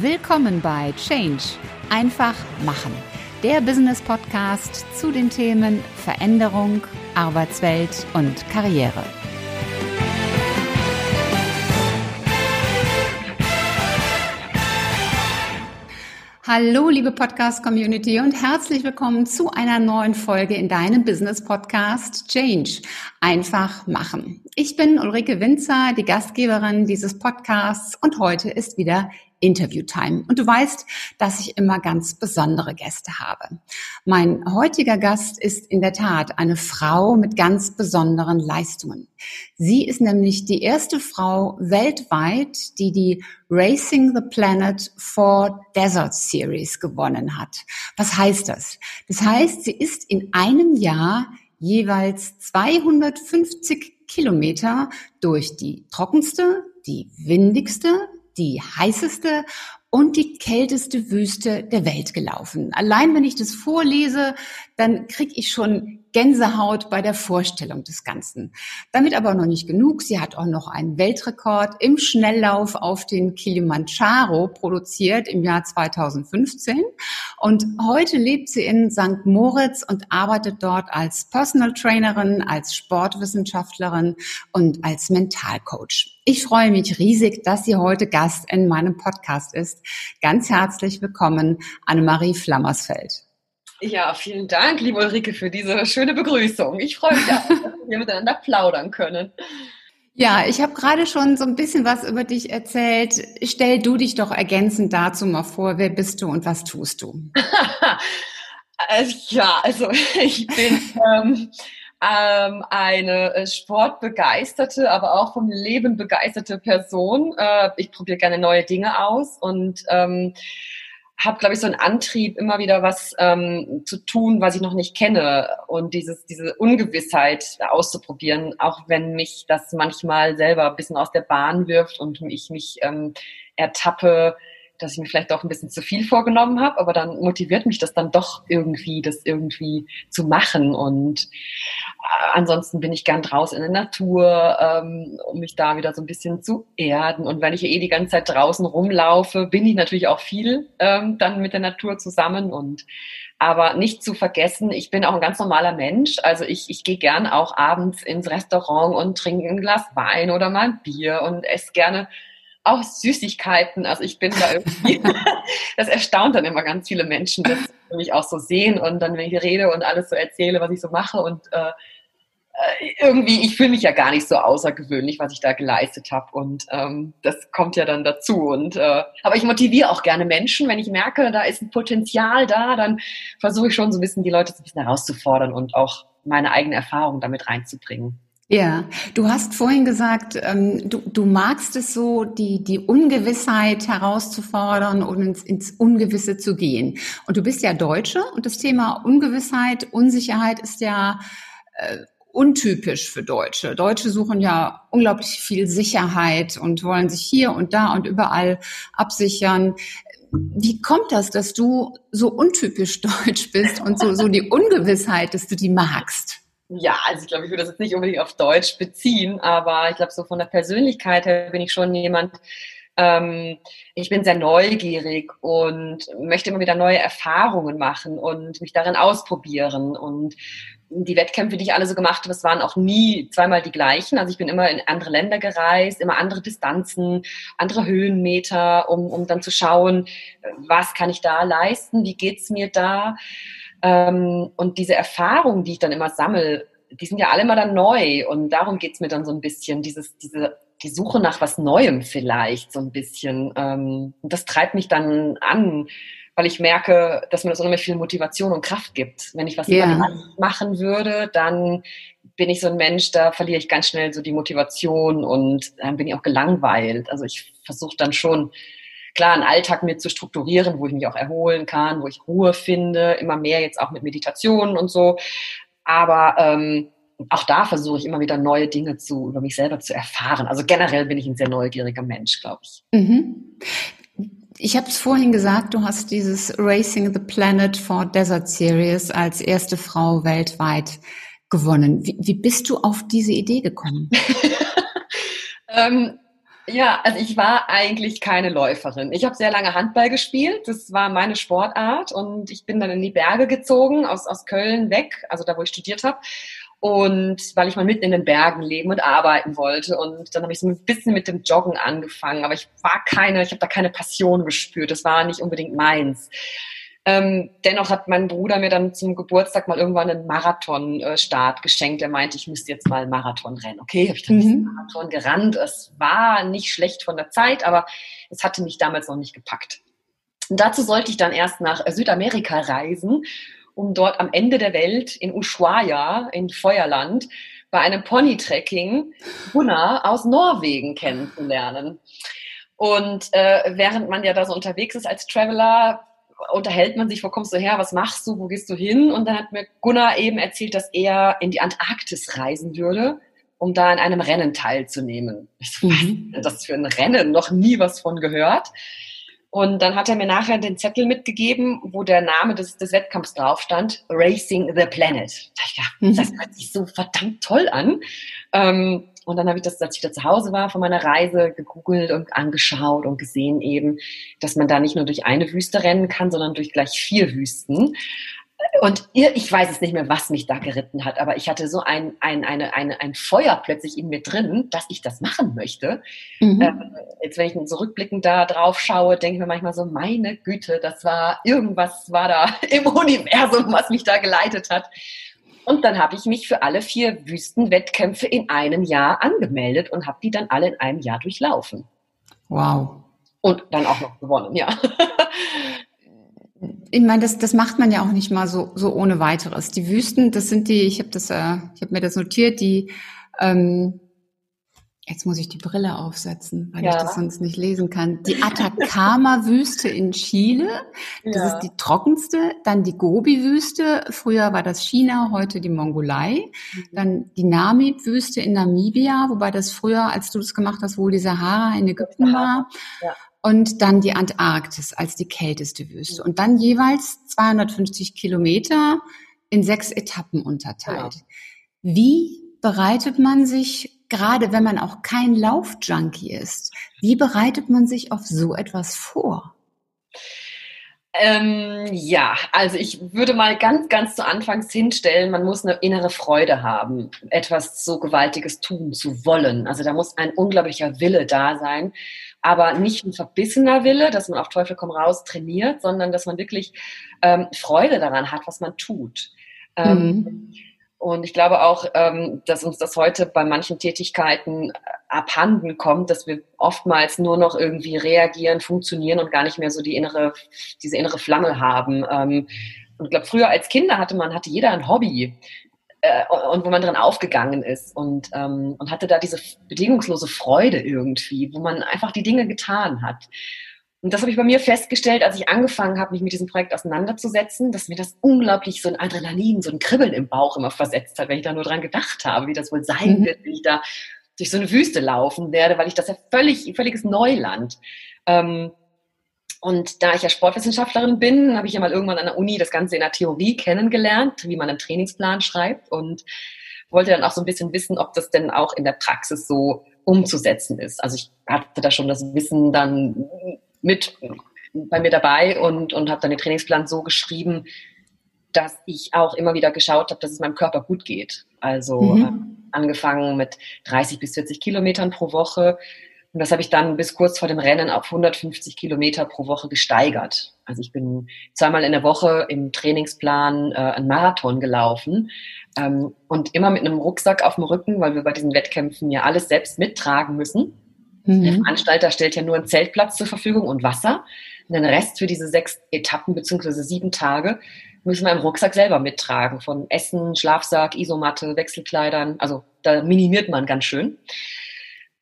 Willkommen bei Change. Einfach machen. Der Business Podcast zu den Themen Veränderung, Arbeitswelt und Karriere. Hallo, liebe Podcast-Community und herzlich willkommen zu einer neuen Folge in deinem Business-Podcast Change. Einfach machen. Ich bin Ulrike Winzer, die Gastgeberin dieses Podcasts und heute ist wieder Interview-Time. Und du weißt, dass ich immer ganz besondere Gäste habe. Mein heutiger Gast ist in der Tat eine Frau mit ganz besonderen Leistungen. Sie ist nämlich die erste Frau weltweit, die die Racing the Planet for Desert Series gewonnen hat. Was heißt das? Das heißt, sie ist in einem Jahr jeweils 250 Kilometer durch die trockenste, die windigste, die heißeste und die kälteste Wüste der Welt gelaufen. Allein wenn ich das vorlese, dann kriege ich schon Gänsehaut bei der Vorstellung des Ganzen. Damit aber noch nicht genug. Sie hat auch noch einen Weltrekord im Schnelllauf auf den Kilimanjaro produziert im Jahr 2015. Und heute lebt sie in St. Moritz und arbeitet dort als Personal Trainerin, als Sportwissenschaftlerin und als Mentalcoach. Ich freue mich riesig, dass sie heute Gast in meinem Podcast ist. Ganz herzlich willkommen, Annemarie Flammersfeld. Ja, vielen Dank, liebe Ulrike, für diese schöne Begrüßung. Ich freue mich auch, dass wir miteinander plaudern können. Ja, ich habe gerade schon so ein bisschen was über dich erzählt. Stell du dich doch ergänzend dazu mal vor, wer bist du und was tust du? ja, also ich bin ähm, ähm, eine sportbegeisterte, aber auch vom Leben begeisterte Person. Äh, ich probiere gerne neue Dinge aus und ähm, habe, glaube ich, so einen Antrieb, immer wieder was ähm, zu tun, was ich noch nicht kenne. Und dieses, diese Ungewissheit auszuprobieren, auch wenn mich das manchmal selber ein bisschen aus der Bahn wirft und ich mich ähm, ertappe, dass ich mir vielleicht doch ein bisschen zu viel vorgenommen habe, aber dann motiviert mich das dann doch irgendwie, das irgendwie zu machen. Und äh, ansonsten bin ich gern draußen in der Natur, ähm, um mich da wieder so ein bisschen zu erden. Und wenn ich eh die ganze Zeit draußen rumlaufe, bin ich natürlich auch viel ähm, dann mit der Natur zusammen und aber nicht zu vergessen, ich bin auch ein ganz normaler Mensch. Also ich, ich gehe gern auch abends ins Restaurant und trinke ein Glas Wein oder mal ein Bier und esse gerne auch Süßigkeiten. Also ich bin da irgendwie, das erstaunt dann immer ganz viele Menschen, dass sie mich auch so sehen und dann, wenn ich rede und alles so erzähle, was ich so mache und äh, äh, irgendwie, ich fühle mich ja gar nicht so außergewöhnlich, was ich da geleistet habe und ähm, das kommt ja dann dazu. Und äh, aber ich motiviere auch gerne Menschen, wenn ich merke, da ist ein Potenzial da, dann versuche ich schon so ein bisschen die Leute so ein bisschen herauszufordern und auch meine eigene Erfahrung damit reinzubringen. Ja, du hast vorhin gesagt, ähm, du, du magst es so, die, die Ungewissheit herauszufordern und ins, ins Ungewisse zu gehen. Und du bist ja Deutsche und das Thema Ungewissheit, Unsicherheit ist ja äh, untypisch für Deutsche. Deutsche suchen ja unglaublich viel Sicherheit und wollen sich hier und da und überall absichern. Wie kommt das, dass du so untypisch deutsch bist und so, so die Ungewissheit, dass du die magst? Ja, also ich glaube, ich würde das jetzt nicht unbedingt auf Deutsch beziehen, aber ich glaube, so von der Persönlichkeit her bin ich schon jemand, ähm, ich bin sehr neugierig und möchte immer wieder neue Erfahrungen machen und mich darin ausprobieren. Und die Wettkämpfe, die ich alle so gemacht habe, das waren auch nie zweimal die gleichen. Also ich bin immer in andere Länder gereist, immer andere Distanzen, andere Höhenmeter, um, um dann zu schauen, was kann ich da leisten, wie geht's mir da. Ähm, und diese Erfahrungen, die ich dann immer sammle, die sind ja alle immer dann neu. Und darum geht's mir dann so ein bisschen, dieses, diese, die Suche nach was Neuem vielleicht so ein bisschen. Ähm, und das treibt mich dann an, weil ich merke, dass mir das unheimlich viel Motivation und Kraft gibt. Wenn ich was yeah. machen würde, dann bin ich so ein Mensch, da verliere ich ganz schnell so die Motivation und dann bin ich auch gelangweilt. Also ich versuche dann schon klar einen Alltag mir zu strukturieren, wo ich mich auch erholen kann, wo ich Ruhe finde, immer mehr jetzt auch mit Meditationen und so. Aber ähm, auch da versuche ich immer wieder neue Dinge zu über mich selber zu erfahren. Also generell bin ich ein sehr neugieriger Mensch, glaube ich. Mhm. Ich habe es vorhin gesagt, du hast dieses Racing the Planet for Desert Series als erste Frau weltweit gewonnen. Wie, wie bist du auf diese Idee gekommen? ähm, Ja, also ich war eigentlich keine Läuferin. Ich habe sehr lange Handball gespielt. Das war meine Sportart und ich bin dann in die Berge gezogen, aus, aus Köln weg, also da, wo ich studiert habe. Und weil ich mal mitten in den Bergen leben und arbeiten wollte. Und dann habe ich so ein bisschen mit dem Joggen angefangen. Aber ich war keine, ich habe da keine Passion gespürt. Das war nicht unbedingt meins. Ähm, dennoch hat mein Bruder mir dann zum Geburtstag mal irgendwann einen Marathon-Start geschenkt. Er meinte, ich müsste jetzt mal Marathon rennen. Okay, habe ich dann mhm. Marathon gerannt. Es war nicht schlecht von der Zeit, aber es hatte mich damals noch nicht gepackt. Und dazu sollte ich dann erst nach Südamerika reisen, um dort am Ende der Welt in Ushuaia, in Feuerland, bei einem Pony-Trekking Gunnar aus Norwegen kennenzulernen. Und äh, während man ja da so unterwegs ist als Traveler, unterhält man sich, wo kommst du her, was machst du, wo gehst du hin? Und dann hat mir Gunnar eben erzählt, dass er in die Antarktis reisen würde, um da in einem Rennen teilzunehmen. Ich so, mhm. was das für ein Rennen? Noch nie was von gehört. Und dann hat er mir nachher den Zettel mitgegeben, wo der Name des, des Wettkampfs drauf stand, Racing the Planet. Da ich gedacht, mhm. das hört sich so verdammt toll an. Ähm, und dann habe ich das, als ich da zu Hause war von meiner Reise, gegoogelt und angeschaut und gesehen eben, dass man da nicht nur durch eine Wüste rennen kann, sondern durch gleich vier Wüsten. Und ich weiß es nicht mehr, was mich da geritten hat, aber ich hatte so ein, ein, eine, eine, ein Feuer plötzlich in mir drin, dass ich das machen möchte. Mhm. Ähm, jetzt, wenn ich zurückblickend da drauf schaue, denke ich mir manchmal so, meine Güte, das war irgendwas war da im Universum, was mich da geleitet hat. Und dann habe ich mich für alle vier Wüstenwettkämpfe in einem Jahr angemeldet und habe die dann alle in einem Jahr durchlaufen. Wow. Und dann auch noch gewonnen, ja. Ich meine, das, das macht man ja auch nicht mal so, so ohne weiteres. Die Wüsten, das sind die, ich habe das, äh, ich habe mir das notiert, die ähm, Jetzt muss ich die Brille aufsetzen, weil ja. ich das sonst nicht lesen kann. Die Atacama-Wüste in Chile, das ja. ist die trockenste. Dann die Gobi-Wüste, früher war das China, heute die Mongolei. Mhm. Dann die Namib-Wüste in Namibia, wobei das früher, als du das gemacht hast, wohl die Sahara in Ägypten war. Ja. Und dann die Antarktis als die kälteste Wüste. Und dann jeweils 250 Kilometer in sechs Etappen unterteilt. Genau. Wie bereitet man sich gerade wenn man auch kein Laufjunkie ist, wie bereitet man sich auf so etwas vor? Ähm, ja, also ich würde mal ganz, ganz zu Anfangs hinstellen, man muss eine innere Freude haben, etwas so Gewaltiges tun zu wollen. Also da muss ein unglaublicher Wille da sein, aber nicht ein verbissener Wille, dass man auf Teufel komm raus trainiert, sondern dass man wirklich ähm, Freude daran hat, was man tut. Ähm, mhm. Und ich glaube auch, ähm, dass uns das heute bei manchen Tätigkeiten abhanden kommt, dass wir oftmals nur noch irgendwie reagieren, funktionieren und gar nicht mehr so die innere, diese innere Flamme haben. Ähm, und ich glaube, früher als Kinder hatte man, hatte jeder ein Hobby äh, und wo man drin aufgegangen ist und, ähm, und hatte da diese bedingungslose Freude irgendwie, wo man einfach die Dinge getan hat. Und das habe ich bei mir festgestellt, als ich angefangen habe, mich mit diesem Projekt auseinanderzusetzen, dass mir das unglaublich so ein Adrenalin, so ein Kribbeln im Bauch immer versetzt hat, wenn ich da nur dran gedacht habe, wie das wohl sein mhm. wird, wenn ich da durch so eine Wüste laufen werde, weil ich das ja völlig, völliges Neuland. Ähm, und da ich ja Sportwissenschaftlerin bin, habe ich ja mal irgendwann an der Uni das Ganze in der Theorie kennengelernt, wie man einen Trainingsplan schreibt und wollte dann auch so ein bisschen wissen, ob das denn auch in der Praxis so umzusetzen ist. Also ich hatte da schon das Wissen dann mit bei mir dabei und, und habe dann den Trainingsplan so geschrieben, dass ich auch immer wieder geschaut habe, dass es meinem Körper gut geht. Also mhm. äh, angefangen mit 30 bis 40 Kilometern pro Woche. Und das habe ich dann bis kurz vor dem Rennen auf 150 Kilometer pro Woche gesteigert. Also ich bin zweimal in der Woche im Trainingsplan äh, einen Marathon gelaufen ähm, und immer mit einem Rucksack auf dem Rücken, weil wir bei diesen Wettkämpfen ja alles selbst mittragen müssen. Mhm. Der Veranstalter stellt ja nur einen Zeltplatz zur Verfügung und Wasser. Und den Rest für diese sechs Etappen beziehungsweise sieben Tage müssen wir im Rucksack selber mittragen. Von Essen, Schlafsack, Isomatte, Wechselkleidern. Also da minimiert man ganz schön.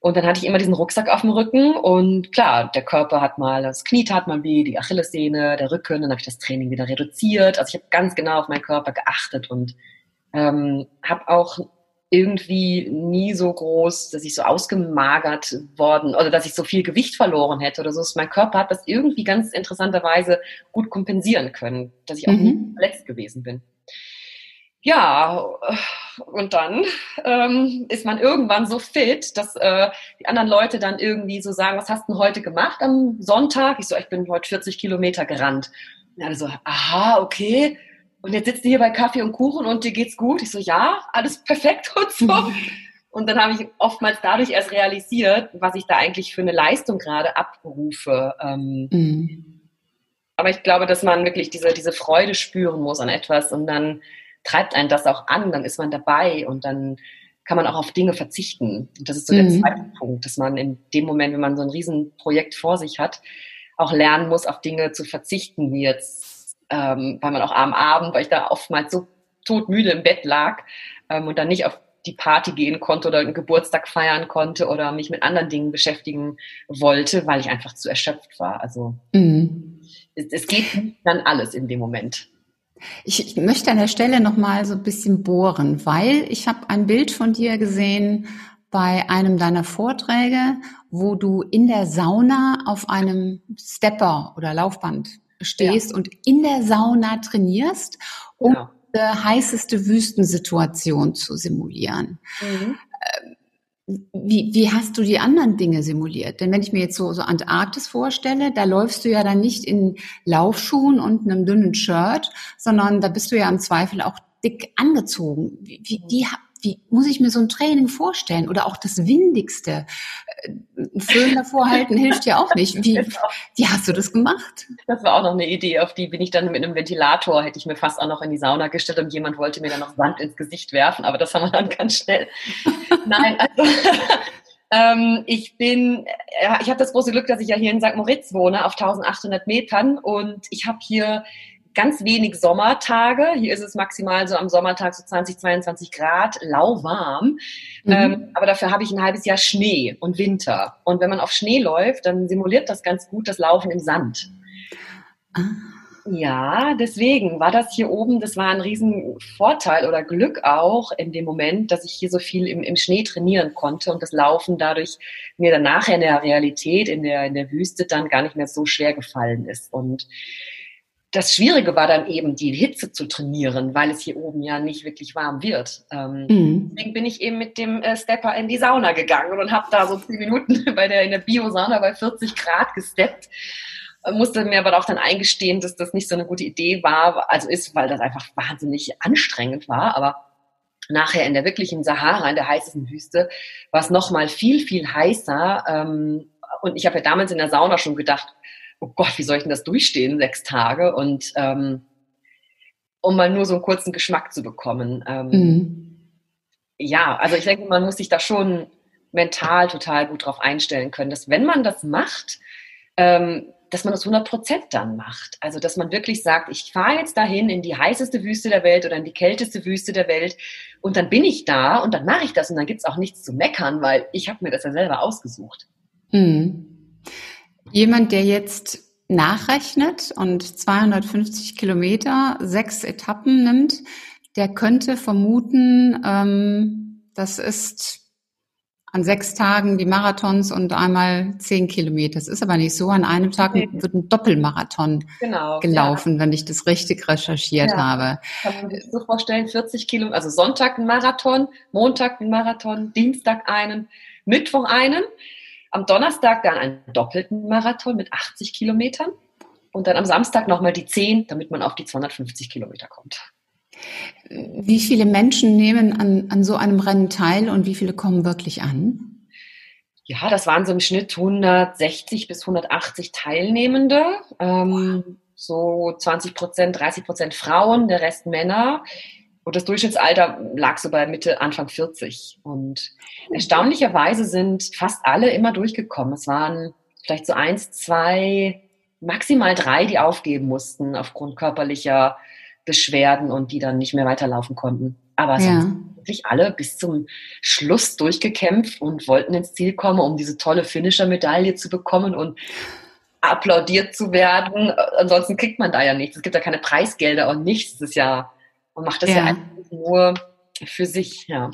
Und dann hatte ich immer diesen Rucksack auf dem Rücken und klar, der Körper hat mal, das Knie tat mal weh, die Achillessehne, der Rücken, dann habe ich das Training wieder reduziert. Also ich habe ganz genau auf meinen Körper geachtet und ähm, habe auch irgendwie nie so groß, dass ich so ausgemagert worden oder dass ich so viel Gewicht verloren hätte oder so. Mein Körper hat das irgendwie ganz interessanterweise gut kompensieren können, dass ich auch mhm. nie verletzt gewesen bin. ja, und dann ähm, ist man irgendwann so fit, dass äh, die anderen Leute dann irgendwie so sagen, was hast du denn heute gemacht am Sonntag? Ich so, ich bin heute 40 Kilometer gerannt. Und alle so, aha, okay. Und jetzt sitzt du hier bei Kaffee und Kuchen und dir geht's gut. Ich so, ja, alles perfekt und so. Und dann habe ich oftmals dadurch erst realisiert, was ich da eigentlich für eine Leistung gerade abrufe. Ähm, mhm. Aber ich glaube, dass man wirklich diese, diese Freude spüren muss an etwas und dann treibt einen das auch an, dann ist man dabei und dann kann man auch auf Dinge verzichten. Und das ist so mhm. der zweite Punkt, dass man in dem Moment, wenn man so ein Riesenprojekt vor sich hat, auch lernen muss, auf Dinge zu verzichten, wie jetzt, ähm, weil man auch am Abend, weil ich da oftmals so todmüde im Bett lag ähm, und dann nicht auf die Party gehen konnte oder einen Geburtstag feiern konnte oder mich mit anderen Dingen beschäftigen wollte, weil ich einfach zu erschöpft war. Also mhm. es, es geht dann alles in dem Moment. Ich, ich möchte an der Stelle noch mal so ein bisschen bohren, weil ich habe ein Bild von dir gesehen bei einem deiner Vorträge, wo du in der Sauna auf einem Stepper oder Laufband stehst ja. und in der Sauna trainierst, um genau. die heißeste Wüstensituation zu simulieren. Mhm. Ähm, wie, wie hast du die anderen Dinge simuliert? Denn wenn ich mir jetzt so, so Antarktis vorstelle, da läufst du ja dann nicht in Laufschuhen und einem dünnen Shirt, sondern da bist du ja im Zweifel auch dick angezogen. Wie, wie, wie, wie muss ich mir so ein Training vorstellen? Oder auch das Windigste. Äh, ein Föhn davor halten hilft ja auch nicht. Wie, wie hast du das gemacht? Das war auch noch eine Idee, auf die bin ich dann mit einem Ventilator, hätte ich mir fast auch noch in die Sauna gestellt und jemand wollte mir dann noch Sand ins Gesicht werfen, aber das haben wir dann ganz schnell. Nein, also ähm, ich bin, ja, ich habe das große Glück, dass ich ja hier in St. Moritz wohne, auf 1800 Metern und ich habe hier ganz wenig Sommertage. Hier ist es maximal so am Sommertag so 20, 22 Grad, lauwarm. Mhm. Ähm, aber dafür habe ich ein halbes Jahr Schnee und Winter. Und wenn man auf Schnee läuft, dann simuliert das ganz gut das Laufen im Sand. Ah. Ja, deswegen war das hier oben, das war ein Riesenvorteil oder Glück auch in dem Moment, dass ich hier so viel im, im Schnee trainieren konnte und das Laufen dadurch mir dann nachher in der Realität, in der, in der Wüste dann gar nicht mehr so schwer gefallen ist. Und das Schwierige war dann eben, die Hitze zu trainieren, weil es hier oben ja nicht wirklich warm wird. Ähm, mhm. Deswegen bin ich eben mit dem äh, Stepper in die Sauna gegangen und habe da so zehn Minuten bei der in der Bio-Sauna bei 40 Grad gesteppt. Äh, musste mir aber auch dann eingestehen, dass das nicht so eine gute Idee war, also ist, weil das einfach wahnsinnig anstrengend war. Aber nachher in der wirklichen Sahara, in der heißesten Wüste, war es noch mal viel, viel heißer. Ähm, und ich habe ja damals in der Sauna schon gedacht, oh Gott, wie soll ich denn das durchstehen, sechs Tage? Und ähm, um mal nur so einen kurzen Geschmack zu bekommen. Ähm, mhm. Ja, also ich denke, man muss sich da schon mental total gut drauf einstellen können, dass wenn man das macht, ähm, dass man das 100 Prozent dann macht. Also, dass man wirklich sagt, ich fahre jetzt dahin in die heißeste Wüste der Welt oder in die kälteste Wüste der Welt und dann bin ich da und dann mache ich das und dann gibt es auch nichts zu meckern, weil ich habe mir das ja selber ausgesucht. Mhm. Jemand, der jetzt nachrechnet und 250 Kilometer, sechs Etappen nimmt, der könnte vermuten, ähm, das ist an sechs Tagen die Marathons und einmal zehn Kilometer. Das ist aber nicht so. An einem Tag okay. wird ein Doppelmarathon genau, gelaufen, ja. wenn ich das richtig recherchiert ja. habe. Kann man sich so vorstellen, 40 Kilometer, also Sonntag ein Marathon, Montag ein Marathon, Dienstag einen, Mittwoch einen. Am Donnerstag dann einen doppelten Marathon mit 80 Kilometern und dann am Samstag nochmal die 10, damit man auf die 250 Kilometer kommt. Wie viele Menschen nehmen an, an so einem Rennen teil und wie viele kommen wirklich an? Ja, das waren so im Schnitt 160 bis 180 Teilnehmende. Ähm, wow. So 20 Prozent, 30 Prozent Frauen, der Rest Männer. Und das Durchschnittsalter lag so bei Mitte, Anfang 40. Und erstaunlicherweise sind fast alle immer durchgekommen. Es waren vielleicht so eins, zwei, maximal drei, die aufgeben mussten aufgrund körperlicher Beschwerden und die dann nicht mehr weiterlaufen konnten. Aber es ja. haben wirklich alle bis zum Schluss durchgekämpft und wollten ins Ziel kommen, um diese tolle Finisher-Medaille zu bekommen und applaudiert zu werden. Ansonsten kriegt man da ja nichts. Es gibt ja keine Preisgelder und nichts. Das ist ja und macht das ja, ja einfach nur für sich, ja.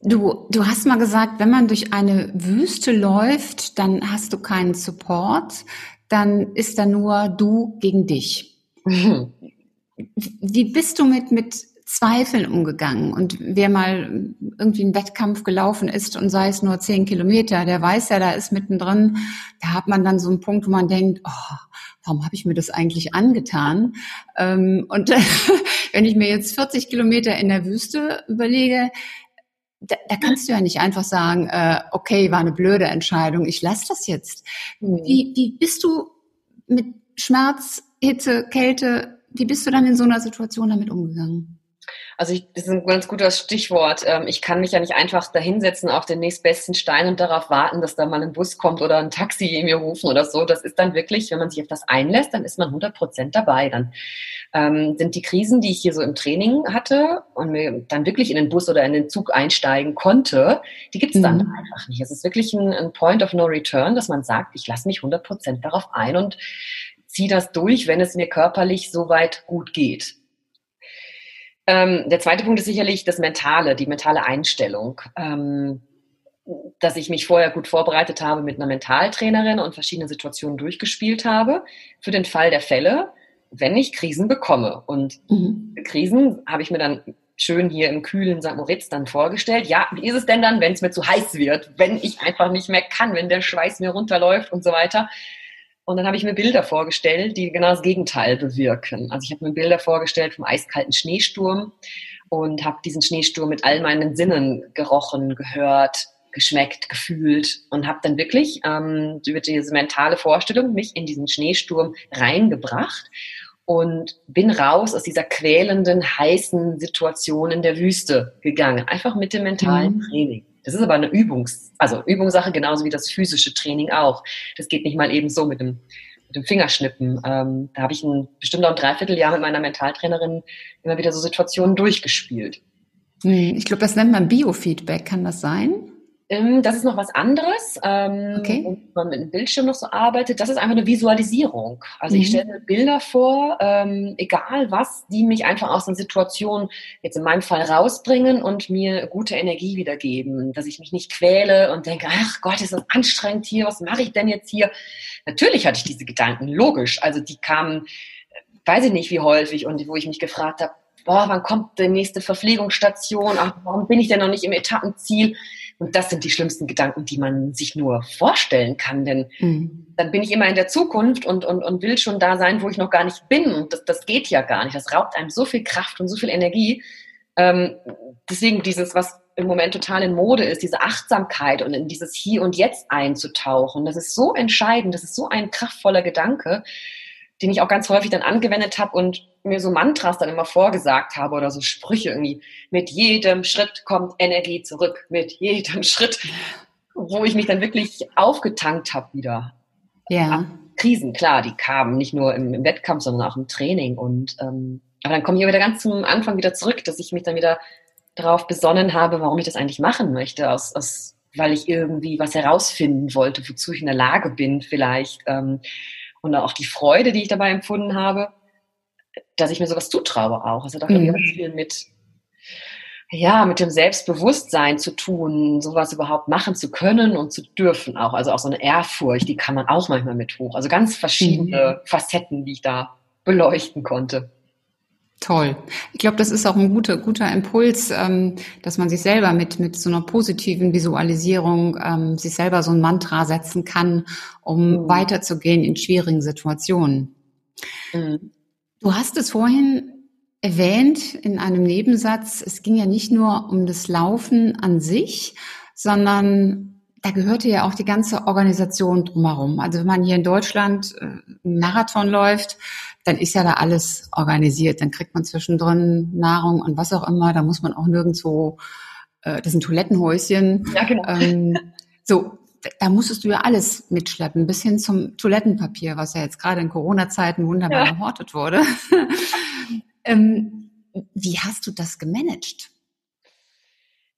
Du, du hast mal gesagt, wenn man durch eine Wüste läuft, dann hast du keinen Support, dann ist da nur du gegen dich. wie bist du mit, mit Zweifeln umgegangen? Und wer mal irgendwie einen Wettkampf gelaufen ist und sei es nur zehn Kilometer, der weiß ja, da ist mittendrin, da hat man dann so einen Punkt, wo man denkt, oh, warum habe ich mir das eigentlich angetan? Ähm, und wenn ich mir jetzt 40 Kilometer in der Wüste überlege, da, da kannst du ja nicht einfach sagen, äh, okay, war eine blöde Entscheidung, ich lasse das jetzt. Wie, wie bist du mit Schmerz, Hitze, Kälte, wie bist du dann in so einer Situation damit umgegangen? Also ich, das ist ein ganz gutes Stichwort. Ähm, ich kann mich ja nicht einfach dahinsetzen auf den nächstbesten Stein und darauf warten, dass da mal ein Bus kommt oder ein Taxi mir rufen oder so. Das ist dann wirklich, wenn man sich auf das einlässt, dann ist man 100 Prozent dabei. Dann ähm, sind die Krisen, die ich hier so im Training hatte und mir dann wirklich in den Bus oder in den Zug einsteigen konnte, die gibt es dann mhm. einfach nicht. Es ist wirklich ein, ein Point of No Return, dass man sagt, ich lasse mich 100 Prozent darauf ein und ziehe das durch, wenn es mir körperlich soweit gut geht. Ähm, der zweite Punkt ist sicherlich das Mentale, die mentale Einstellung. Ähm, dass ich mich vorher gut vorbereitet habe mit einer Mentaltrainerin und verschiedene Situationen durchgespielt habe für den Fall der Fälle, wenn ich Krisen bekomme. Und mhm. Krisen habe ich mir dann schön hier im kühlen St. Moritz dann vorgestellt. Ja, wie ist es denn dann, wenn es mir zu heiß wird, wenn ich einfach nicht mehr kann, wenn der Schweiß mir runterläuft und so weiter? Und dann habe ich mir Bilder vorgestellt, die genau das Gegenteil bewirken. Also ich habe mir Bilder vorgestellt vom eiskalten Schneesturm und habe diesen Schneesturm mit all meinen Sinnen gerochen, gehört, geschmeckt, gefühlt und habe dann wirklich ähm, über diese mentale Vorstellung mich in diesen Schneesturm reingebracht und bin raus aus dieser quälenden, heißen Situation in der Wüste gegangen. Einfach mit dem mentalen mhm. Training. Das ist aber eine Übungs-, also Übungssache, genauso wie das physische Training auch. Das geht nicht mal eben so mit dem, mit dem Fingerschnippen. Ähm, da habe ich ein, bestimmt auch ein Dreivierteljahr mit meiner Mentaltrainerin immer wieder so Situationen durchgespielt. Hm, ich glaube, das nennt man Biofeedback. Kann das sein? Ähm, das ist noch was anderes. Ähm, okay. Und man mit dem Bildschirm noch so arbeitet. Das ist einfach eine Visualisierung. Also mhm. ich stelle mir Bilder vor, ähm, egal was, die mich einfach aus einer Situation, jetzt in meinem Fall rausbringen und mir gute Energie wiedergeben. Dass ich mich nicht quäle und denke, ach Gott, ist das anstrengend hier, was mache ich denn jetzt hier? Natürlich hatte ich diese Gedanken, logisch. Also die kamen, weiß ich nicht wie häufig und wo ich mich gefragt habe, boah, wann kommt die nächste Verpflegungsstation? Ach, warum bin ich denn noch nicht im Etappenziel? Und das sind die schlimmsten Gedanken, die man sich nur vorstellen kann, denn mhm. dann bin ich immer in der Zukunft und, und, und will schon da sein, wo ich noch gar nicht bin. Und das, das geht ja gar nicht. Das raubt einem so viel Kraft und so viel Energie. Ähm, deswegen dieses, was im Moment total in Mode ist, diese Achtsamkeit und in dieses Hier und Jetzt einzutauchen. Das ist so entscheidend, das ist so ein kraftvoller Gedanke, den ich auch ganz häufig dann angewendet habe und mir so Mantras dann immer vorgesagt habe oder so Sprüche irgendwie. Mit jedem Schritt kommt Energie zurück, mit jedem Schritt, wo ich mich dann wirklich aufgetankt habe wieder. Ja. Krisen, klar, die kamen nicht nur im, im, Wettkampf, sondern auch im Training. Und ähm, aber dann komme ich wieder ganz zum Anfang wieder zurück, dass ich mich dann wieder darauf besonnen habe, warum ich das eigentlich machen möchte, aus, aus weil ich irgendwie was herausfinden wollte, wozu ich in der Lage bin, vielleicht. Ähm, und auch die Freude, die ich dabei empfunden habe, dass ich mir sowas zutraue auch. Also da hat mhm. ganz viel mit, ja, mit dem Selbstbewusstsein zu tun, sowas überhaupt machen zu können und zu dürfen auch. Also auch so eine Ehrfurcht, die kann man auch manchmal mit hoch. Also ganz verschiedene mhm. Facetten, die ich da beleuchten konnte. Toll. Ich glaube, das ist auch ein guter, guter Impuls, ähm, dass man sich selber mit, mit so einer positiven Visualisierung ähm, sich selber so ein Mantra setzen kann, um mhm. weiterzugehen in schwierigen Situationen. Mhm. Du hast es vorhin erwähnt in einem Nebensatz, es ging ja nicht nur um das Laufen an sich, sondern da gehörte ja auch die ganze Organisation drumherum. Also wenn man hier in Deutschland äh, einen Marathon läuft, dann ist ja da alles organisiert. Dann kriegt man zwischendrin Nahrung und was auch immer. Da muss man auch nirgendwo, äh, das sind Toilettenhäuschen. Ja, genau. Ähm, so, da musstest du ja alles mitschleppen, bis hin zum Toilettenpapier, was ja jetzt gerade in Corona-Zeiten wunderbar ja. gehortet wurde. ähm, wie hast du das gemanagt?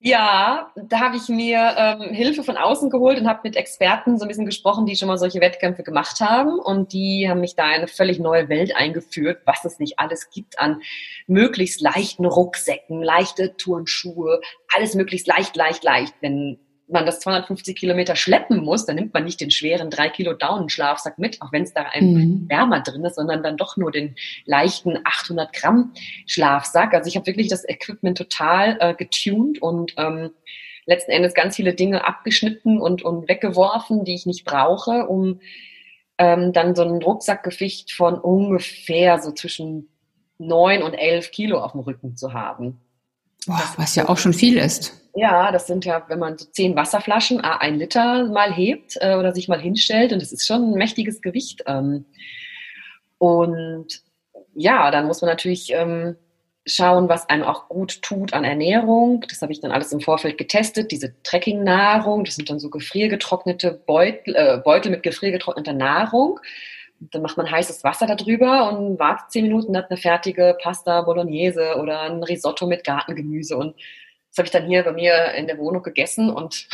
Ja, da habe ich mir ähm, Hilfe von außen geholt und habe mit Experten so ein bisschen gesprochen, die schon mal solche Wettkämpfe gemacht haben. Und die haben mich da in eine völlig neue Welt eingeführt, was es nicht alles gibt an möglichst leichten Rucksäcken, leichte Turnschuhe, alles möglichst leicht, leicht, leicht. Denn man das 250 Kilometer schleppen muss, dann nimmt man nicht den schweren 3 Kilo Daunenschlafsack mit, auch wenn es da ein mhm. Wärmer drin ist, sondern dann doch nur den leichten 800 Gramm Schlafsack. Also ich habe wirklich das Equipment total äh, getuned und ähm, letzten Endes ganz viele Dinge abgeschnitten und, und weggeworfen, die ich nicht brauche, um ähm, dann so ein Rucksackgewicht von ungefähr so zwischen 9 und 11 Kilo auf dem Rücken zu haben. Boah, was ja auch schon viel ist. Ja, das sind ja, wenn man so zehn Wasserflaschen, a ein Liter mal hebt äh, oder sich mal hinstellt, und das ist schon ein mächtiges Gewicht. Ähm. Und ja, dann muss man natürlich ähm, schauen, was einem auch gut tut an Ernährung. Das habe ich dann alles im Vorfeld getestet. Diese Trekking-Nahrung, das sind dann so gefriergetrocknete Beutel, äh, Beutel mit gefriergetrockneter Nahrung. Dann macht man heißes Wasser darüber und wartet zehn Minuten, hat eine fertige Pasta Bolognese oder ein Risotto mit Gartengemüse. Und das habe ich dann hier bei mir in der Wohnung gegessen und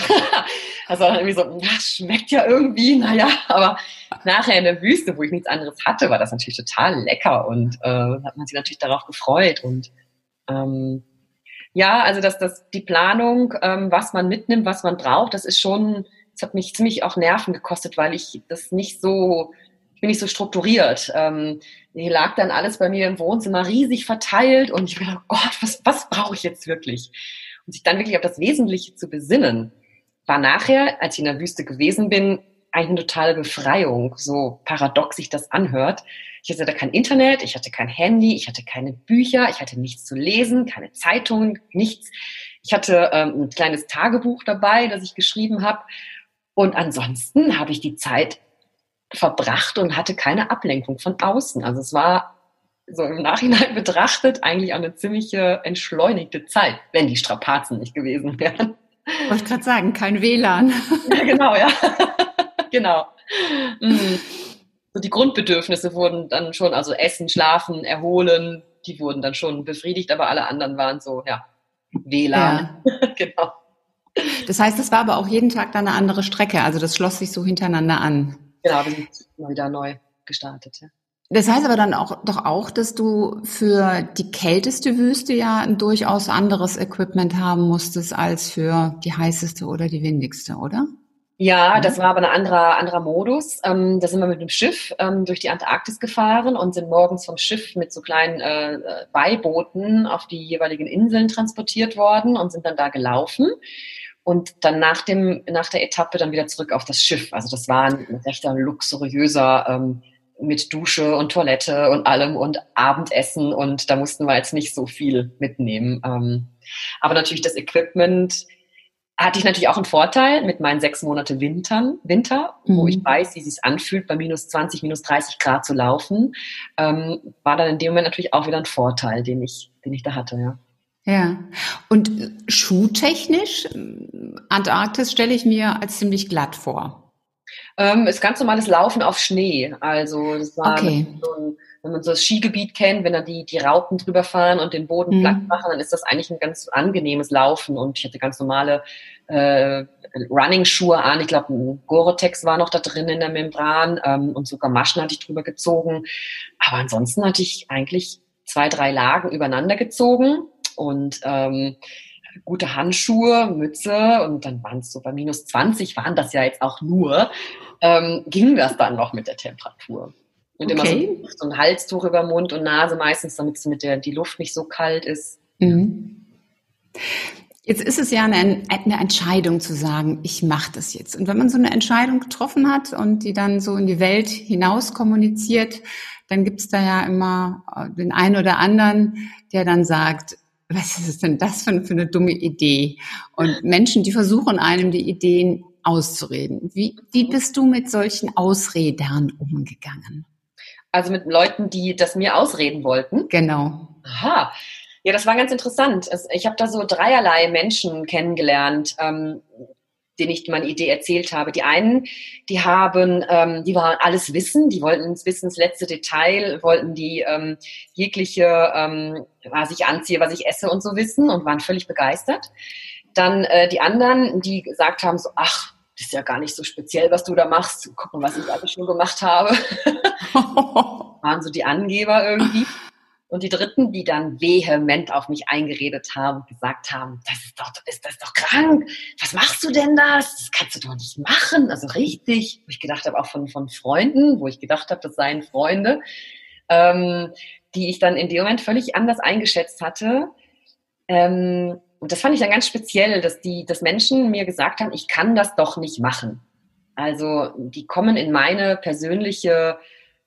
war dann irgendwie so, ja, schmeckt ja irgendwie, naja, aber nachher in der Wüste, wo ich nichts anderes hatte, war das natürlich total lecker und äh, hat man sich natürlich darauf gefreut. Und ähm, ja, also dass das die Planung, ähm, was man mitnimmt, was man braucht, das ist schon, das hat mich ziemlich auch Nerven gekostet, weil ich das nicht so, ich bin nicht so strukturiert. Ähm, hier lag dann alles bei mir im Wohnzimmer riesig verteilt und ich dachte, oh Gott, was, was brauche ich jetzt wirklich? und sich dann wirklich auf das Wesentliche zu besinnen, war nachher, als ich in der Wüste gewesen bin, eigentlich eine totale Befreiung, so paradox sich das anhört. Ich hatte kein Internet, ich hatte kein Handy, ich hatte keine Bücher, ich hatte nichts zu lesen, keine Zeitungen, nichts. Ich hatte ähm, ein kleines Tagebuch dabei, das ich geschrieben habe. Und ansonsten habe ich die Zeit verbracht und hatte keine Ablenkung von außen. Also es war so im Nachhinein betrachtet eigentlich eine ziemliche entschleunigte Zeit, wenn die Strapazen nicht gewesen wären. Wollte gerade sagen, kein WLAN. Ja, genau, ja. genau. Mhm. So die Grundbedürfnisse wurden dann schon, also Essen, Schlafen, Erholen, die wurden dann schon befriedigt, aber alle anderen waren so, ja, WLAN. Ja. genau. Das heißt, es war aber auch jeden Tag dann eine andere Strecke, also das schloss sich so hintereinander an. Genau, wir sind mal wieder neu gestartet, ja. Das heißt aber dann auch, doch auch, dass du für die kälteste Wüste ja ein durchaus anderes Equipment haben musstest als für die heißeste oder die windigste, oder? Ja, das war aber ein anderer, anderer Modus. Ähm, da sind wir mit dem Schiff ähm, durch die Antarktis gefahren und sind morgens vom Schiff mit so kleinen äh, Beibooten auf die jeweiligen Inseln transportiert worden und sind dann da gelaufen. Und dann nach, dem, nach der Etappe dann wieder zurück auf das Schiff. Also das war ein recht luxuriöser ähm, mit Dusche und Toilette und allem und Abendessen und da mussten wir jetzt nicht so viel mitnehmen. Ähm, aber natürlich das Equipment hatte ich natürlich auch einen Vorteil mit meinen sechs Monate Wintern, Winter, mhm. wo ich weiß, wie es sich anfühlt, bei minus 20, minus 30 Grad zu laufen, ähm, war dann in dem Moment natürlich auch wieder ein Vorteil, den ich, den ich da hatte, ja. Ja. Schuhtechnisch, Antarktis stelle ich mir als ziemlich glatt vor. Ähm, ist ganz normales Laufen auf Schnee. Also das war okay. so ein, wenn man so das Skigebiet kennt, wenn da die, die Raupen drüber fahren und den Boden mhm. platt machen, dann ist das eigentlich ein ganz angenehmes Laufen. Und ich hatte ganz normale äh, Running-Schuhe an. Ich glaube, ein Gore-Tex war noch da drin in der Membran ähm, und sogar Maschen hatte ich drüber gezogen. Aber ansonsten hatte ich eigentlich zwei, drei Lagen übereinander gezogen und ähm, gute Handschuhe, Mütze und dann waren es so bei minus 20 waren das ja jetzt auch nur, ähm, ging das dann noch mit der Temperatur. Und okay. immer so, so, ein Halstuch über Mund und Nase meistens, damit mit der die Luft nicht so kalt ist. Mhm. Jetzt ist es ja eine, eine Entscheidung zu sagen, ich mache das jetzt. Und wenn man so eine Entscheidung getroffen hat und die dann so in die Welt hinaus kommuniziert, dann gibt es da ja immer äh, den einen oder anderen, der dann sagt, was ist denn das für, für eine dumme Idee? Und Menschen, die versuchen einem die Ideen auszureden. Wie, wie bist du mit solchen Ausredern umgegangen? Also mit Leuten, die das mir ausreden wollten? Genau. Aha. Ja, das war ganz interessant. Ich habe da so dreierlei Menschen kennengelernt. Ähm, den ich meine Idee erzählt habe. Die einen, die haben, ähm, die waren alles wissen, die wollten ins Wissen ins letzte Detail, wollten die ähm, jegliche, ähm, was ich anziehe, was ich esse und so wissen und waren völlig begeistert. Dann äh, die anderen, die gesagt haben so, ach, das ist ja gar nicht so speziell, was du da machst. Guck mal, was ich alles schon gemacht habe. waren so die Angeber irgendwie. Und die Dritten, die dann vehement auf mich eingeredet haben, gesagt haben, das ist doch, ist das doch krank. Was machst du denn das? Das kannst du doch nicht machen. Also richtig. Wo ich gedacht habe, auch von, von Freunden, wo ich gedacht habe, das seien Freunde, ähm, die ich dann in dem Moment völlig anders eingeschätzt hatte. Ähm, und das fand ich dann ganz speziell, dass die, dass Menschen mir gesagt haben, ich kann das doch nicht machen. Also die kommen in meine persönliche,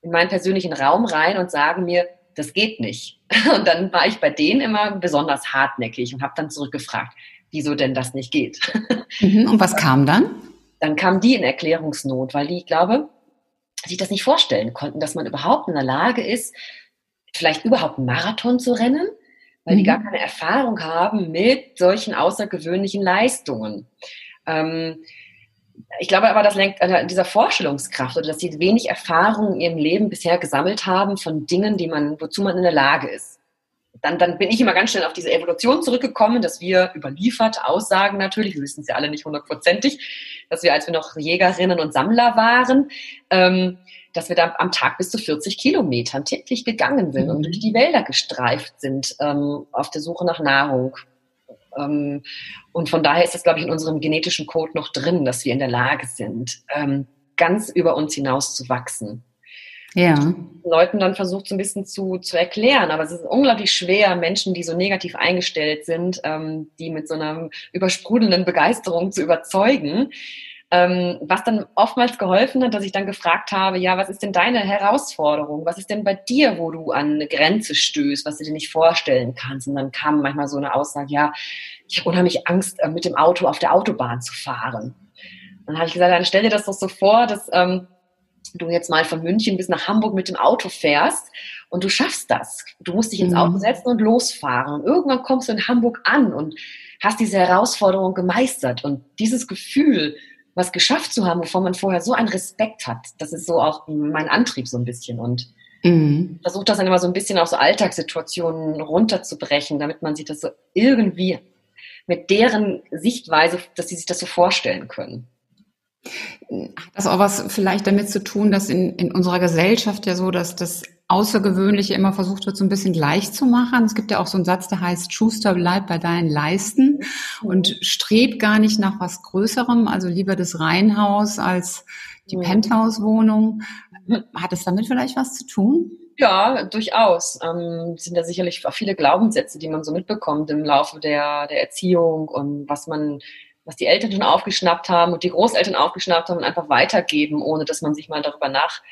in meinen persönlichen Raum rein und sagen mir, das geht nicht. Und dann war ich bei denen immer besonders hartnäckig und habe dann zurückgefragt, wieso denn das nicht geht. Mhm, und was kam dann? Dann kam die in Erklärungsnot, weil die, ich glaube, sich das nicht vorstellen konnten, dass man überhaupt in der Lage ist, vielleicht überhaupt einen Marathon zu rennen, weil mhm. die gar keine Erfahrung haben mit solchen außergewöhnlichen Leistungen. Ähm, ich glaube aber, das lenkt an dieser Vorstellungskraft oder dass sie wenig Erfahrung in ihrem Leben bisher gesammelt haben von Dingen, die man, wozu man in der Lage ist. Dann, dann bin ich immer ganz schnell auf diese Evolution zurückgekommen, dass wir überliefert Aussagen natürlich, wir wissen es ja alle nicht hundertprozentig, dass wir, als wir noch Jägerinnen und Sammler waren, ähm, dass wir da am Tag bis zu 40 Kilometern täglich gegangen sind mhm. und durch die Wälder gestreift sind ähm, auf der Suche nach Nahrung. Ähm, und von daher ist es, glaube ich, in unserem genetischen Code noch drin, dass wir in der Lage sind, ähm, ganz über uns hinaus zu wachsen. Ja. Leuten dann versucht, so ein bisschen zu, zu erklären. Aber es ist unglaublich schwer, Menschen, die so negativ eingestellt sind, ähm, die mit so einer übersprudelnden Begeisterung zu überzeugen. Ähm, was dann oftmals geholfen hat, dass ich dann gefragt habe, ja, was ist denn deine Herausforderung? Was ist denn bei dir, wo du an eine Grenze stößt, was du dir nicht vorstellen kannst? Und dann kam manchmal so eine Aussage, ja, ich habe unheimlich Angst, äh, mit dem Auto auf der Autobahn zu fahren. Dann habe ich gesagt, dann stell dir das doch so vor, dass ähm, du jetzt mal von München bis nach Hamburg mit dem Auto fährst und du schaffst das. Du musst dich ins Auto mhm. setzen und losfahren. Und irgendwann kommst du in Hamburg an und hast diese Herausforderung gemeistert. Und dieses Gefühl, was geschafft zu haben, wovon man vorher so einen Respekt hat. Das ist so auch mein Antrieb so ein bisschen und mhm. versucht das dann immer so ein bisschen auf so Alltagssituationen runterzubrechen, damit man sich das so irgendwie mit deren Sichtweise, dass sie sich das so vorstellen können. Hat das auch was vielleicht damit zu tun, dass in, in unserer Gesellschaft ja so, dass das Außergewöhnliche immer versucht wird, so ein bisschen gleich zu machen. Es gibt ja auch so einen Satz, der heißt, Schuster, bleib bei deinen Leisten und streb gar nicht nach was Größerem, also lieber das Reihenhaus als die Penthouse-Wohnung. Hat es damit vielleicht was zu tun? Ja, durchaus. Ähm, sind da sicherlich auch viele Glaubenssätze, die man so mitbekommt im Laufe der, der Erziehung und was man, was die Eltern schon aufgeschnappt haben und die Großeltern aufgeschnappt haben und einfach weitergeben, ohne dass man sich mal darüber nach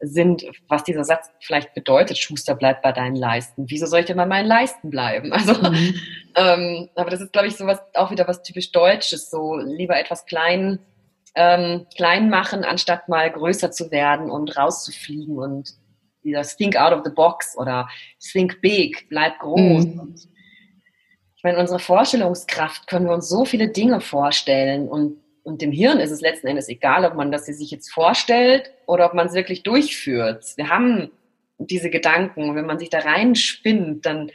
sind, was dieser Satz vielleicht bedeutet, Schuster bleibt bei deinen Leisten. Wieso soll ich denn bei meinen Leisten bleiben? Also, mhm. ähm, aber das ist, glaube ich, so was, auch wieder was typisch Deutsches, so lieber etwas klein, ähm, klein machen, anstatt mal größer zu werden und rauszufliegen und dieser Think out of the box oder Think big, bleib groß. Mhm. ich meine, unsere Vorstellungskraft können wir uns so viele Dinge vorstellen und und dem Hirn ist es letzten Endes egal, ob man das sich jetzt vorstellt oder ob man es wirklich durchführt. Wir haben diese Gedanken und wenn man sich da reinspinnt, dann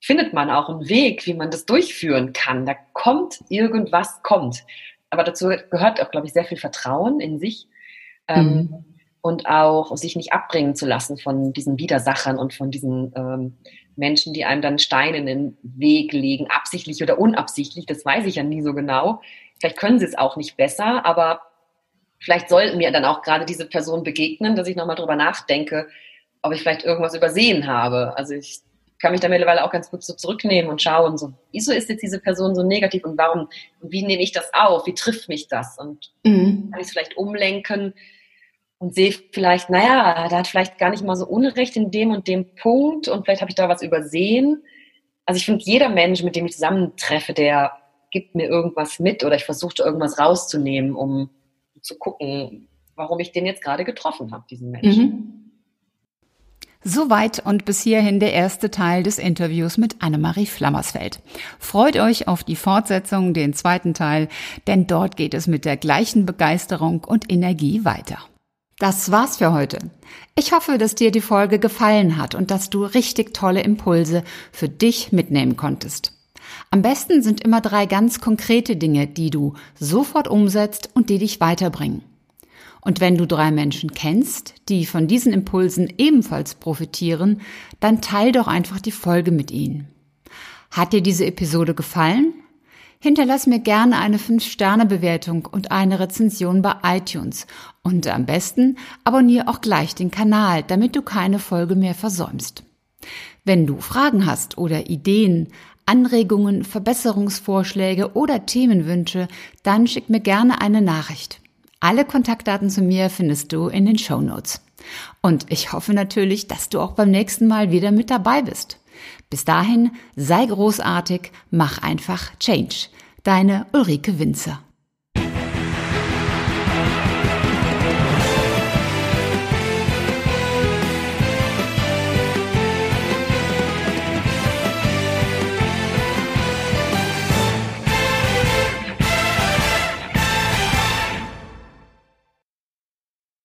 findet man auch einen Weg, wie man das durchführen kann. Da kommt irgendwas, kommt. Aber dazu gehört auch, glaube ich, sehr viel Vertrauen in sich. Ähm, mhm. und auch sich nicht abbringen zu lassen von diesen Widersachern und von diesen ähm, Menschen, die einem dann Steine in den Weg legen, absichtlich oder unabsichtlich, das weiß ich ja nie so genau. Vielleicht können sie es auch nicht besser, aber vielleicht sollten mir dann auch gerade diese Person begegnen, dass ich nochmal drüber nachdenke, ob ich vielleicht irgendwas übersehen habe. Also ich kann mich da mittlerweile auch ganz gut so zurücknehmen und schauen, so, wieso ist jetzt diese Person so negativ und warum, und wie nehme ich das auf? Wie trifft mich das? Und mhm. kann ich es vielleicht umlenken und sehe vielleicht, naja, da hat vielleicht gar nicht mal so Unrecht in dem und dem Punkt und vielleicht habe ich da was übersehen. Also ich finde, jeder Mensch, mit dem ich zusammentreffe, der gibt mir irgendwas mit oder ich versuche irgendwas rauszunehmen, um zu gucken, warum ich den jetzt gerade getroffen habe, diesen Menschen. Mhm. Soweit und bis hierhin der erste Teil des Interviews mit Annemarie Flammersfeld. Freut euch auf die Fortsetzung, den zweiten Teil, denn dort geht es mit der gleichen Begeisterung und Energie weiter. Das war's für heute. Ich hoffe, dass dir die Folge gefallen hat und dass du richtig tolle Impulse für dich mitnehmen konntest. Am besten sind immer drei ganz konkrete Dinge, die du sofort umsetzt und die dich weiterbringen. Und wenn du drei Menschen kennst, die von diesen Impulsen ebenfalls profitieren, dann teil doch einfach die Folge mit ihnen. Hat dir diese Episode gefallen? Hinterlass mir gerne eine 5-Sterne-Bewertung und eine Rezension bei iTunes. Und am besten abonniere auch gleich den Kanal, damit du keine Folge mehr versäumst. Wenn du Fragen hast oder Ideen, Anregungen, Verbesserungsvorschläge oder Themenwünsche, dann schick mir gerne eine Nachricht. Alle Kontaktdaten zu mir findest du in den Show Notes. Und ich hoffe natürlich, dass du auch beim nächsten Mal wieder mit dabei bist. Bis dahin, sei großartig, mach einfach Change. Deine Ulrike Winzer.